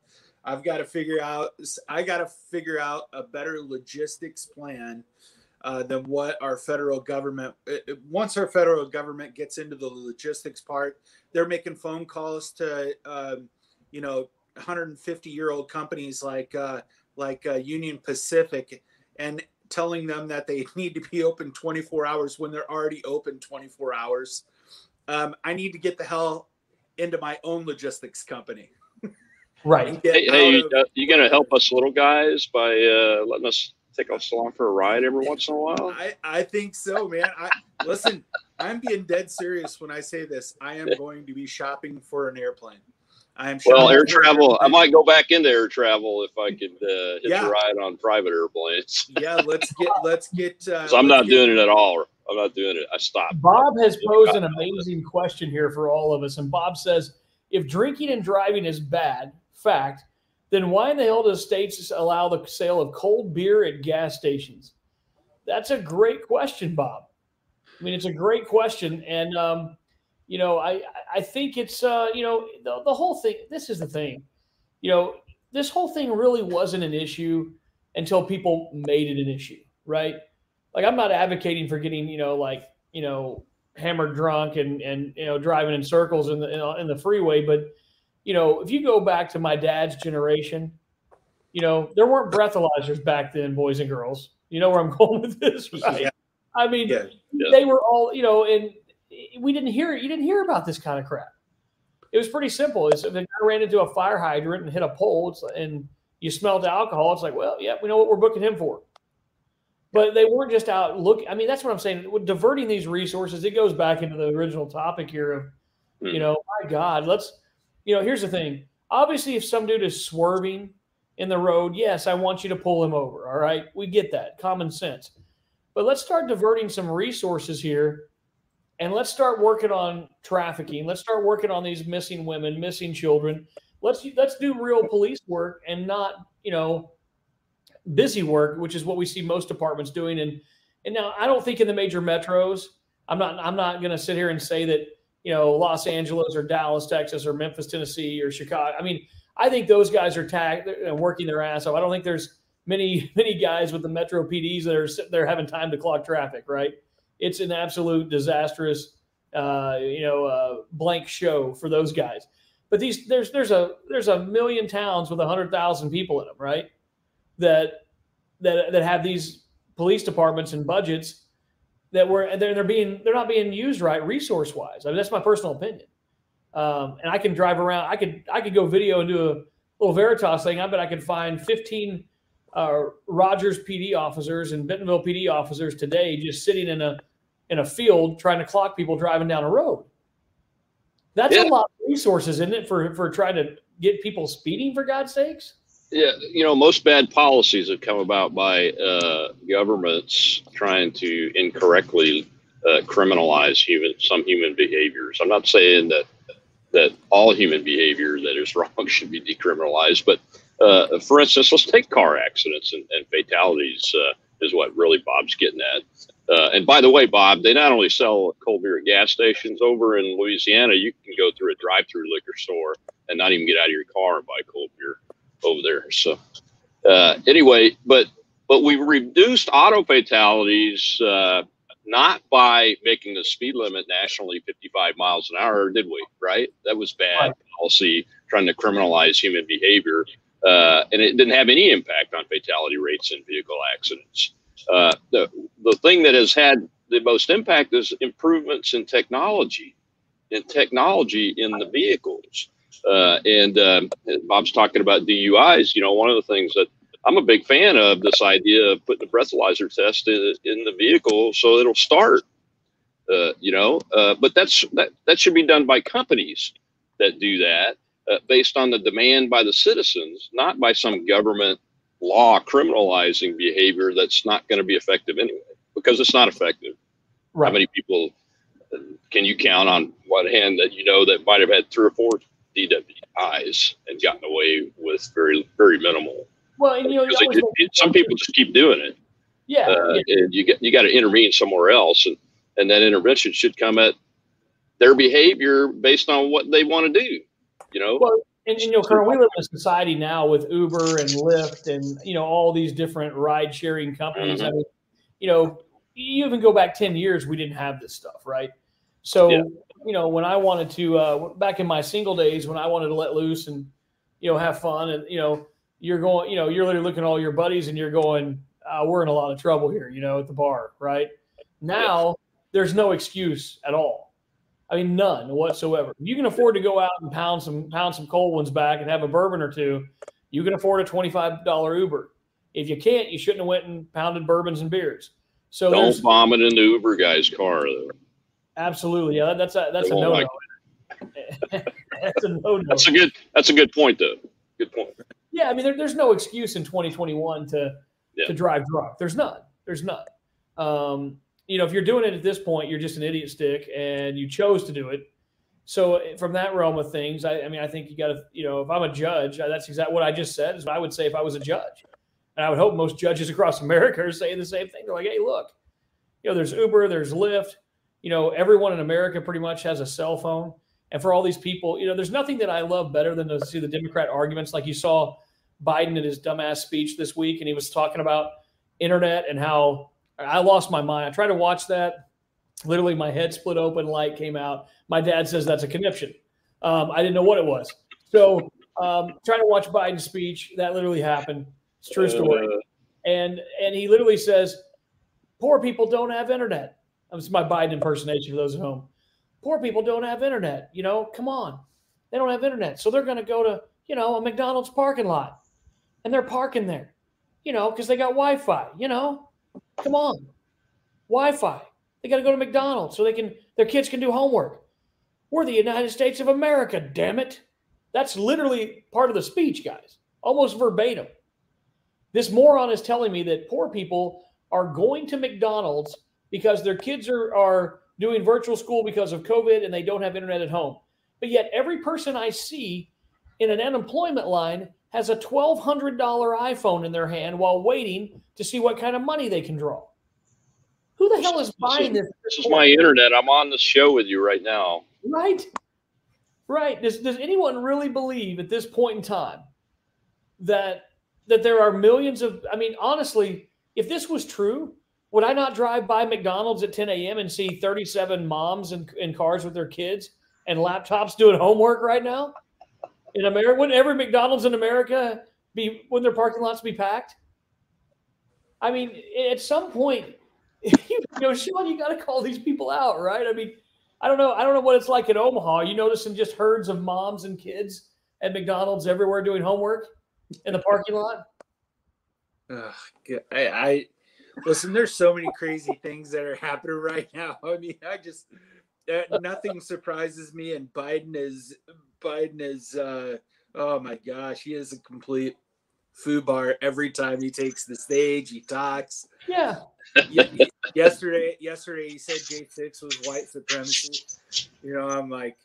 I've got to figure out I got to figure out a better logistics plan uh, than what our federal government. uh, uh, Once our federal government gets into the logistics part, they're making phone calls to um, you know 150 year old companies like uh, like uh, Union Pacific and telling them that they need to be open 24 hours when they're already open 24 hours. Um, I need to get the hell into my own logistics company. Right. Hey, hey out of- uh, you going to help us little guys by uh, letting us take us along for a ride every once in a while? I, I think so, man. I listen, I'm being dead serious when I say this. I am going to be shopping for an airplane. I am Well, air travel. I might go back into air travel if I could uh, hitch Yeah. a ride on private airplanes. Yeah, let's get let's get uh, So I'm not get- doing it at all. I'm not doing it. I stopped. Bob has posed an amazing question here for all of us. And Bob says, if drinking and driving is bad, fact, then why in the hell does states allow the sale of cold beer at gas stations? That's a great question, Bob. I mean, it's a great question. And, um, you know, I, I think it's, uh, you know, the, the whole thing, this is the thing, you know, this whole thing really wasn't an issue until people made it an issue, right? Like, I'm not advocating for getting, you know, like, you know, hammered drunk and, and, you know, driving in circles in the, in the freeway. But, you know, if you go back to my dad's generation, you know, there weren't breathalyzers back then, boys and girls. You know where I'm going with this, right? Yeah. I mean, Yeah. they were all, you know, and we didn't hear you didn't hear about this kind of crap. It was pretty simple. It's, if a guy ran into a fire hydrant and hit a pole, it's, and you smelled alcohol, it's like, well, yeah, we know what we're booking him for. But they weren't just out looking. I mean, that's what I'm saying. With diverting these resources, it goes back into the original topic here of, you hmm. know, my God, let's, you know, here's the thing. Obviously, if some dude is swerving in the road, yes, I want you to pull him over. All right, we get that, common sense. But let's start diverting some resources here and let's start working on trafficking. Let's start working on these missing women, missing children. Let's let's do real police work and not, you know, busy work, which is what we see most departments doing. And and now I don't think in the major metros, I'm not I'm not going to sit here and say that you know Los Angeles or Dallas, Texas, or Memphis, Tennessee, or Chicago. I mean, I think those guys are tagged and working their ass off. I don't think there's many many guys with the Metro PDs that are they're having time to clock traffic. Right? It's an absolute disastrous, uh, you know, uh, blank show for those guys. But these there's there's a there's a million towns with hundred thousand people in them, right? That that that have these police departments and budgets that were they're, they're being they're not being used right resource wise. I mean that's my personal opinion. Um, and I can drive around. I could I could go video and do a little Veritas thing. I bet I could find 15 uh, Rogers PD officers and Bentonville PD officers today just sitting in a in a field trying to clock people driving down a road. That's Yeah. a lot of resources, isn't it, for for trying to get people speeding for God's sakes? Yeah, you know, most bad policies have come about by uh, governments trying to incorrectly uh, criminalize human some human behaviors. I'm not saying that that all human behavior that is wrong should be decriminalized, but uh, for instance, let's take car accidents and, and fatalities uh, is what really Bob's getting at. Uh, and by the way, Bob, they not only sell cold beer at gas stations over in Louisiana, you can go through a drive-through liquor store and not even get out of your car and buy cold beer over there. So uh, anyway, but but we reduced auto fatalities uh, not by making the speed limit nationally 55 miles an hour, did we? Right? That was bad policy trying to criminalize human behavior, uh, and it didn't have any impact on fatality rates in vehicle accidents. Uh, the the thing that has had the most impact is improvements in technology, in technology in the vehicles. Uh, and um, Bob's talking about DUIs. You know, one of the things that I'm a big fan of this idea of putting a breathalyzer test in, in the vehicle so it'll start. Uh, you know, uh, but that's that that should be done by companies that do that uh, based on the demand by the citizens, not by some government law criminalizing behavior that's not going to be effective anyway because it's not effective. How many people can you count on one hand that you know that might have had three or four DWIs and gotten away with very very minimal? Well, and you know, they always just- think- some people just keep doing it. yeah, Uh, yeah. and you get you got to intervene somewhere else, and and that intervention should come at their behavior based on what they want to do. You know, Well, and, and you know, Colonel, we live in a society now with Uber and Lyft and you know all these different ride sharing companies. I Mhm. mean, you know, you even go back ten years, we didn't have this stuff, right? So, Yeah. You know, when I wanted to uh, back in my single days, when I wanted to let loose and you know have fun, and you know, you're going, you know, you're literally looking at all your buddies, and you're going, uh, we're in a lot of trouble here, you know, at the bar, right? Now there's no excuse at all. I mean, none whatsoever. You can afford to go out and pound some pound some cold ones back and have a bourbon or two. You can afford a twenty five dollar Uber. If you can't, you shouldn't have went and pounded bourbons and beers. So don't vomit in the Uber guy's car. Though. Absolutely, yeah, that's a that's They a no no. like that's a no no. That's a good. That's a good point, though. Good point. Yeah, I mean, there, there's no excuse in 2021 to Yeah. to drive drunk. There's none. There's none. Um, you know, if you're doing it at this point, you're just an idiot stick, and you chose to do it. So eh, from that realm of things, I, I mean, I think you got to, you know, if I'm a judge, that's exactly what I just said. Is what I would say if I was a judge, and I would hope most judges across America are saying the same thing. They're like, hey, look, you know, there's Uber, there's Lyft. You know, everyone in America pretty much has a cell phone. And for all these people, you know, there's nothing that I love better than to see the Democrat arguments. Like you saw Biden in his dumbass speech this week, and he was talking about internet and how I lost my mind. I tried to watch that. Literally, my head split open, light came out. My dad says that's a conniption. Um, I didn't know what it was. So, um, trying to watch Biden's speech, that literally happened. It's a true story. Uh, And and he literally says, "Poor people don't have internet." Is my Biden impersonation for those at home. Poor people don't have internet. You know, come on, they don't have internet, so they're going to go to you know a McDonald's parking lot, and they're parking there, you know, because they got Wi-Fi. You know, come on, Wi-Fi. They got to go to McDonald's so they can their kids can do homework. We're the United States of America, damn it. That's literally part of the speech, guys, almost verbatim. This moron is telling me that poor people are going to McDonald's because their kids are, are doing virtual school because of COVID and they don't have internet at home. But yet, every person I see in an unemployment line has a $1,200 iPhone in their hand while waiting to see what kind of money they can draw. Who the hell is buying this? This is my internet. I'm on this show with you right now. Right. Right. Does does anyone really believe at this point in time that that there are millions of I mean, honestly, if this was true, would I not drive by McDonald's at 10 a.m. and see 37 moms in, in cars with their kids and laptops doing homework right now? in America? Wouldn't every McDonald's in America be? Wouldn't their parking lots be packed? I mean, at some point, you know, Sean, you got to call these people out, right? I mean, I don't know. I don't know what it's like in Omaha. You noticing just herds of moms and kids at McDonald's everywhere doing homework in the parking lot? I, I listen. There's so many crazy things that are happening right now. I mean, I just uh, nothing surprises me. And Biden is Biden is. uh Oh my gosh, he is a complete foo bar every time he takes the stage. He talks. Yeah. Yesterday, yesterday he said J six was white supremacy. You know, I'm like,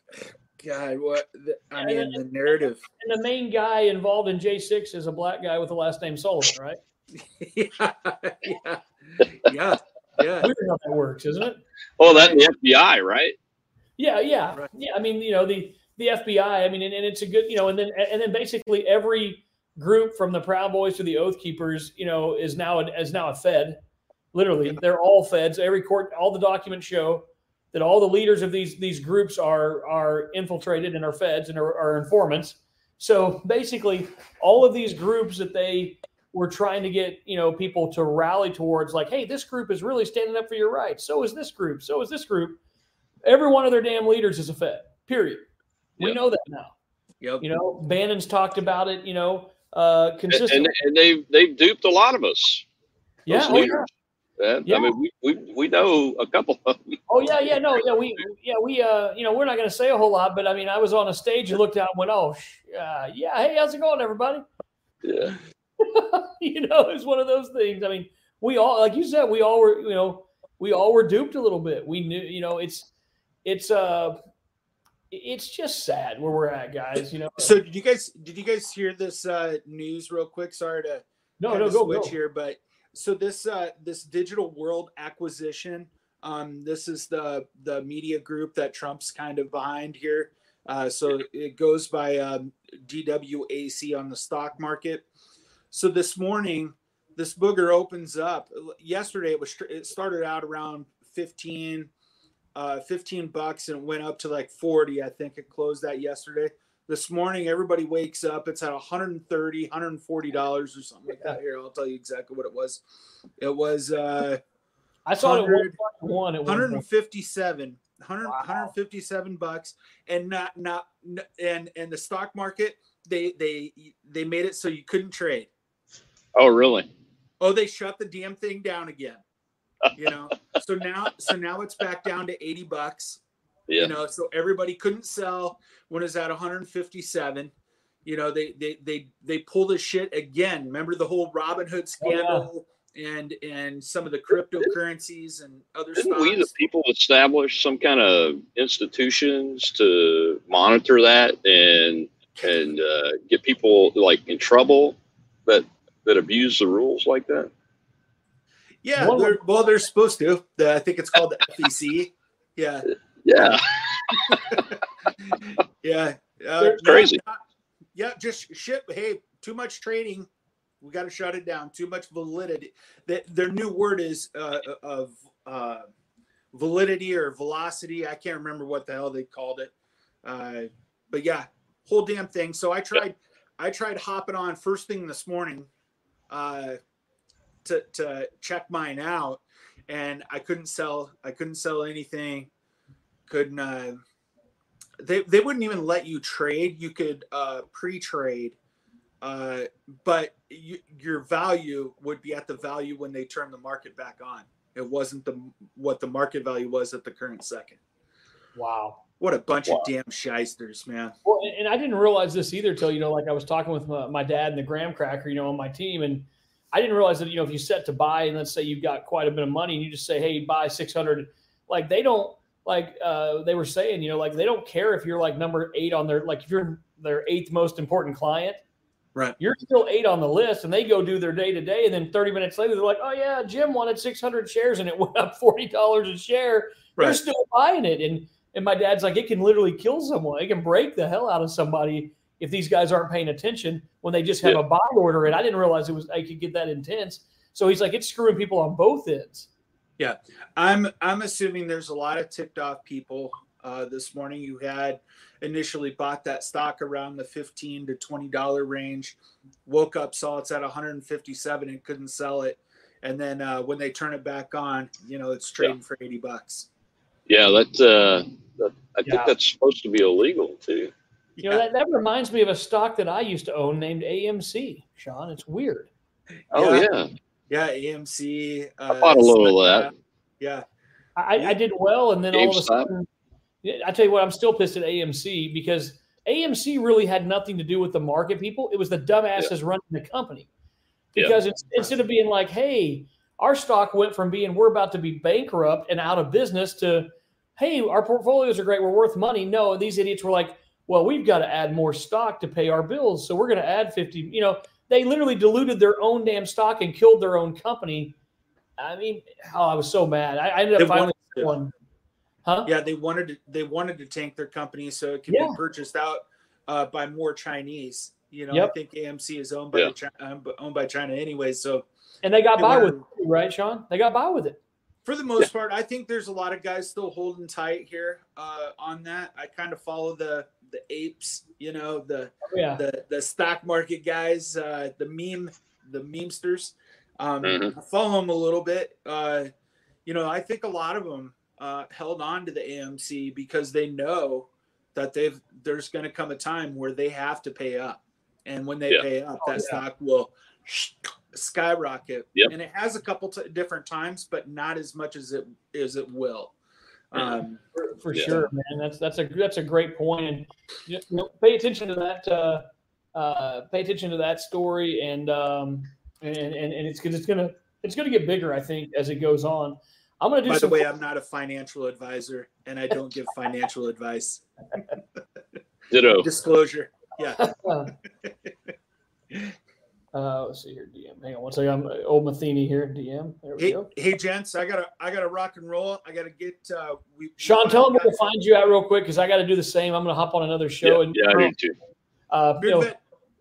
God, what? The, I mean, the narrative. And the main guy involved in J6 is a black guy with the last name Sullivan, right? yeah, yeah, yeah, yeah. Weird how that works, isn't it? Oh, that the FBI, right? Yeah, yeah, yeah. I mean, you know, the the FBI. I mean, and, and it's a good, you know, and then and then basically every group from the Proud Boys to the Oath Keepers, you know, is now a, is now a Fed. Literally, they're all Feds. Every court, all the documents show that all the leaders of these these groups are are infiltrated and are Feds and are, are informants. So basically, all of these groups that they were trying to get you know people to rally towards, like, hey, this group is really standing up for your rights. So is this group. So is this group. Every one of their damn leaders is a Fed. Period. We Yep. know that now. Yep. You know, Bannon's talked about it. You know, uh, And, consistently. and, and they've they've duped a lot of us. Yeah, oh, yeah. leaders. Yeah. I mean, we, we we know a couple of them. Oh yeah, yeah, no, yeah, we, yeah, we, uh, you know, we're not going to say a whole lot, but I mean, I was on a stage and looked out and went, oh, sh- uh, yeah, hey, how's it going, everybody? Yeah. you know, it's one of those things. I mean, we all, like you said, we all were, you know, we all were duped a little bit. We knew, you know, it's, it's, uh, it's just sad where we're at, guys. You know. So did you guys did you guys hear this uh, news real quick? Sorry to No, no, go, switch go. here, but so this uh, this digital world acquisition, um, this is the the media group that Trump's kind of behind here. Uh, so it goes by um, DWAC on the stock market. So this morning, this booger opens up. Yesterday, it was it started out around 15, uh, 15 bucks and it went up to like 40. I think it closed that yesterday. This morning, everybody wakes up. It's at 130, 140 dollars or something like that. Here, I'll tell you exactly what it was. It was uh, I saw it at 100 one one point. 157 100, 157 bucks and not not and and the stock market they they they made it so you couldn't trade Oh, really? oh they shut the damn thing down again you know? So now so now it's back down to 80 bucks Yeah. you know? So everybody couldn't sell when it's at 157 you know? They they they they pull this shit again. Remember the whole robin Oh, hood scandal and and some of the cryptocurrencies and other Didn't stocks? we, the people, establish some kind of institutions to monitor that and and uh, get people like in trouble? That that abuse the rules like that? Yeah, One of they're, well, they're supposed to. The, I think it's called the FEC. Yeah, Yeah, yeah, uh, They're crazy. not- yeah, just shit. Hey, too much trading. We got to shut it down. Too much validity. That their new word is uh, of uh, validity or velocity. I can't remember what the hell they called it. Uh, but yeah, whole damn thing. So I tried. I tried hopping on first thing this morning uh, to to check mine out, and I couldn't sell. I couldn't sell anything. Couldn't. Uh, they they wouldn't even let you trade. You could uh, pre-trade, uh, but you, your value would be at the value when they turn the market back on. It wasn't the what the market value was at the current second. Wow. What a bunch Wow. of damn shysters, man. Well, and- I didn't realize this either till you know, like I was talking with my, my dad and the Graham Cracker, you know, on my team, and I didn't realize that you know if you set to buy and let's say you've got quite a bit of money and you just say, hey, buy six hundred, like they don't like uh, they were saying, you know, like they don't care if you're like number eight on their like if you're their eighth most important client, Right. you're still eight on the list, and they go do their day to day, and then thirty minutes later they're like, oh yeah, Jim wanted six hundred shares and it went up forty dollars a share. They're still buying it, and and my dad's like, it can literally kill someone. It can break the hell out of somebody if these guys aren't paying attention when they just have Yeah. a buy order. And I didn't realize it was I could get that intense. So he's like, it's screwing people on both ends. Yeah, I'm I'm assuming there's a lot of ticked off people uh, this morning. You had initially bought that stock around the 15 to 20 dollar range, woke up, saw it's at 157 and couldn't sell it, and then uh, when they turn it back on, you know it's trading for 80 bucks. Yeah, that, uh, that I think Yeah. that's supposed to be illegal too. You know, that, that reminds me of a stock that I used to own named AMC, Sean. It's weird. Oh yeah, Yeah, AMC. Uh, I bought a little of that. Yeah. I, I did well, and then all of a GameStop. sudden, Yeah, I tell you what, I'm still pissed at AMC because AMC really had nothing to do with the market people. It was the dumbasses running the company. Yeah. Because it's, instead of being like, hey, our stock went from being we're about to be bankrupt and out of business to, hey, our portfolios are great, we're worth money. No, these idiots were like, well, we've got to add more stock to pay our bills, so we're going to add 50. You know, they literally diluted their own damn stock and killed their own company. I mean, oh, I was so mad. I, I ended They up finally one. Huh? Yeah, they wanted to, they wanted to tank their company so it could Yeah. be purchased out uh, by more Chinese. You know, Yep. I think AMC is owned by Yeah. the Chi- um, owned by China anyway. So And they got They by were- with it, right, Sean? They got by with it. For the most part, I think there's a lot of guys still holding tight here uh, on that. I kind of follow the the apes, you know, the Yeah. the the stock market guys, uh, the meme the memesters. Um, Mhm. I follow them a little bit. Uh, you know, I think a lot of them uh, held on to the AMC because they know that they've there's going to come a time where they have to pay up, and when they Yeah. pay up, Oh, that yeah. stock will skyrocket. Yep. And it has a couple t- different times, but not as much as it as it will. Um, for, for Yeah. sure, man. That's that's a that's a great point, and you know, pay attention to that. Uh, uh, pay attention to that story, and um, and and, and it's 'cause it's gonna it's gonna get bigger, I think, as it goes on. I'm gonna do by the some. way, I'm not a financial advisor, and I don't give financial advice. ditto. Disclosure. Yeah. uh, let's see here, DM. Hang on one second. I'm uh, old Matheny here, DM. There we Hey, go. hey, gents, I gotta, I gotta rock and roll. I gotta get. Uh, we, Sean, we tell them where to find you at real quick because I got to do the same. I'm gonna hop on another show Yeah, and yeah, I need to. uh, you Beardvet,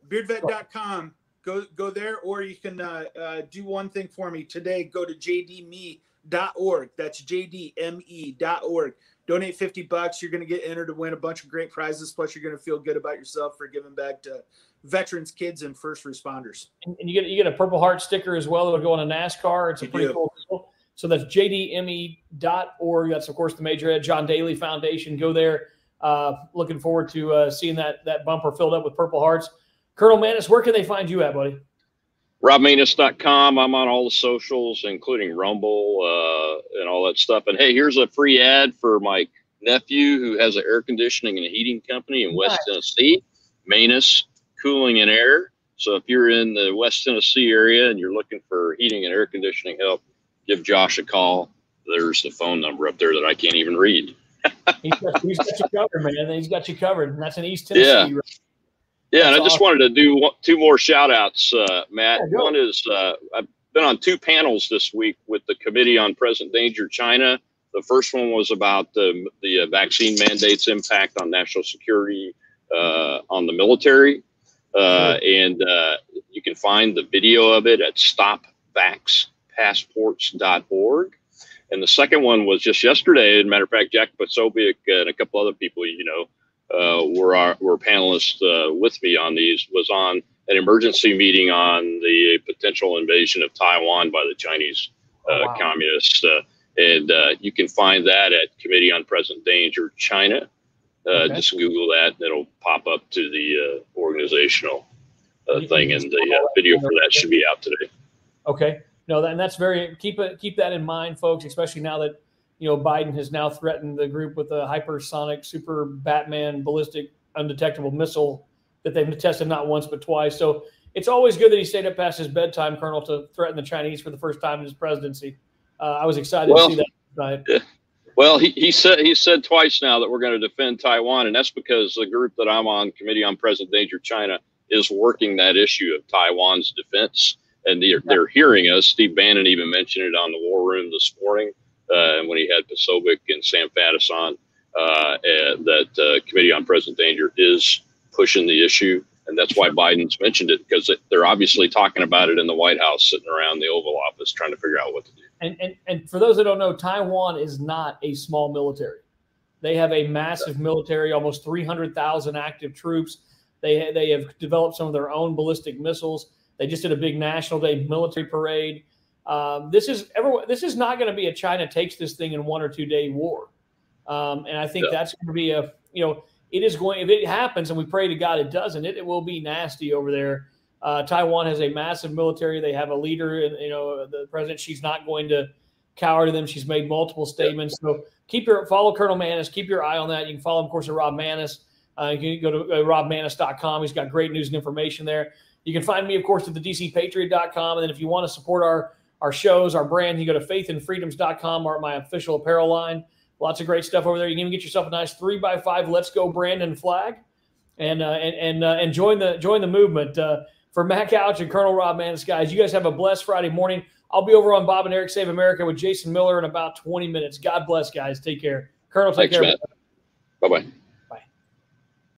beardvet.com. Go go there, or you can uh, uh, do one thing for me today. Go to jdme.org. That's jdme.org. Donate 50 bucks. You're going to get entered to win a bunch of great prizes. Plus, you're going to feel good about yourself for giving back to veterans, kids, and first responders. and you get you get a Purple Heart sticker as well that'll go on a NASCAR. It's a You pretty do. cool deal. So that's jdme.org. That's of course the major ed John Daly Foundation. Go there. Uh, looking forward to uh, seeing that that bumper filled up with Purple Hearts. Colonel Maness, where can they find you at, buddy? RobManess.com. I'm on all the socials, including Rumble uh, and all that stuff. And hey, here's a free ad for my nephew who has an air conditioning and heating company in West Tennessee, Maness Cooling and Air. So if you're in the West Tennessee area and you're looking for heating and air conditioning help, give Josh a call. There's the phone number up there that I can't even read. He's got, he's got you covered, man. He's got you covered, and that's in East Tennessee. Yeah. right? Yeah, and I That's just awesome. wanted to do one, two more shout outs, uh, Matt. Yeah. One is uh, I've been on two panels this week with the Committee on Present Danger China. The first one was about the, the uh, vaccine mandates impact on national security uh, on the military. Uh, and uh, you can find the video of it at stopvaxpassports.org. And the second one was just yesterday. As a matter of fact, Jack Posobiec and a couple other people, you know, uh, were our, were panelists uh, with me on these. Was on an emergency meeting on the potential invasion of Taiwan by the Chinese uh, wow. communists, uh, and uh, you can find that at Committee on Present Danger China. Uh, Okay. Just Google that; and it'll pop up to the uh, organizational uh, thing, and the uh, video for that should be out today. Okay. No, and that's very keep it keep that in mind, folks. Especially now that you know Biden has now threatened the group with a hypersonic, super Batman, ballistic, undetectable missile that they've tested not once but twice. So it's always good that he stayed up past his bedtime, Colonel, to threaten the Chinese for the first time in his presidency. Uh, I was excited Well, to see that tonight. Well, he, he said he said twice now that we're going to defend Taiwan, and that's because the group that I'm on, Committee on Present Danger China, is working that issue of Taiwan's defense, and they're, they're hearing us. Steve Bannon even mentioned it on the War Room this morning uh, when he had Posobiec and Sam Faddis on. Uh, and that uh, Committee on Present Danger is pushing the issue, and that's why Biden's mentioned it because they're obviously talking about it in the White House, sitting around the Oval Office, trying to figure out what to do. And, and and for those that don't know, Taiwan is not a small military. They have a massive military, almost 300,000 active troops. They, they have developed some of their own ballistic missiles. They just did a big National Day military parade. Um, this is everyone. This is not going to be a China takes this thing in one or two day war, um, and I think that's going to be a you know it is going if it happens, and we pray to God it doesn't. It, it will be nasty over there. Uh, Taiwan has a massive military. They have a leader, and you know the president. She's not going to cower to them. She's made multiple statements. So keep your follow Colonel Maness. Keep your eye on that. You can follow, him, of course, at Rob Maness. Uh, you can go to uh, robmaness.com. He's got great news and information there. You can find me, of course, at the DCPatriot.com. And then if you want to support our our shows, our brand, you go to faithandfreedoms.com or my official apparel line. Lots of great stuff over there. You can even get yourself a nice three by five Let's Go Brandon flag, and uh, and and uh, and join the join the movement. Uh, for Matt Couch and Colonel Rob Maness, guys, you guys have a blessed Friday morning. I'll be over on Bob and Eric Save America with Jason Miller in about 20 minutes. God bless, guys. Take care. Colonel, take Thanks, care. Bye bye.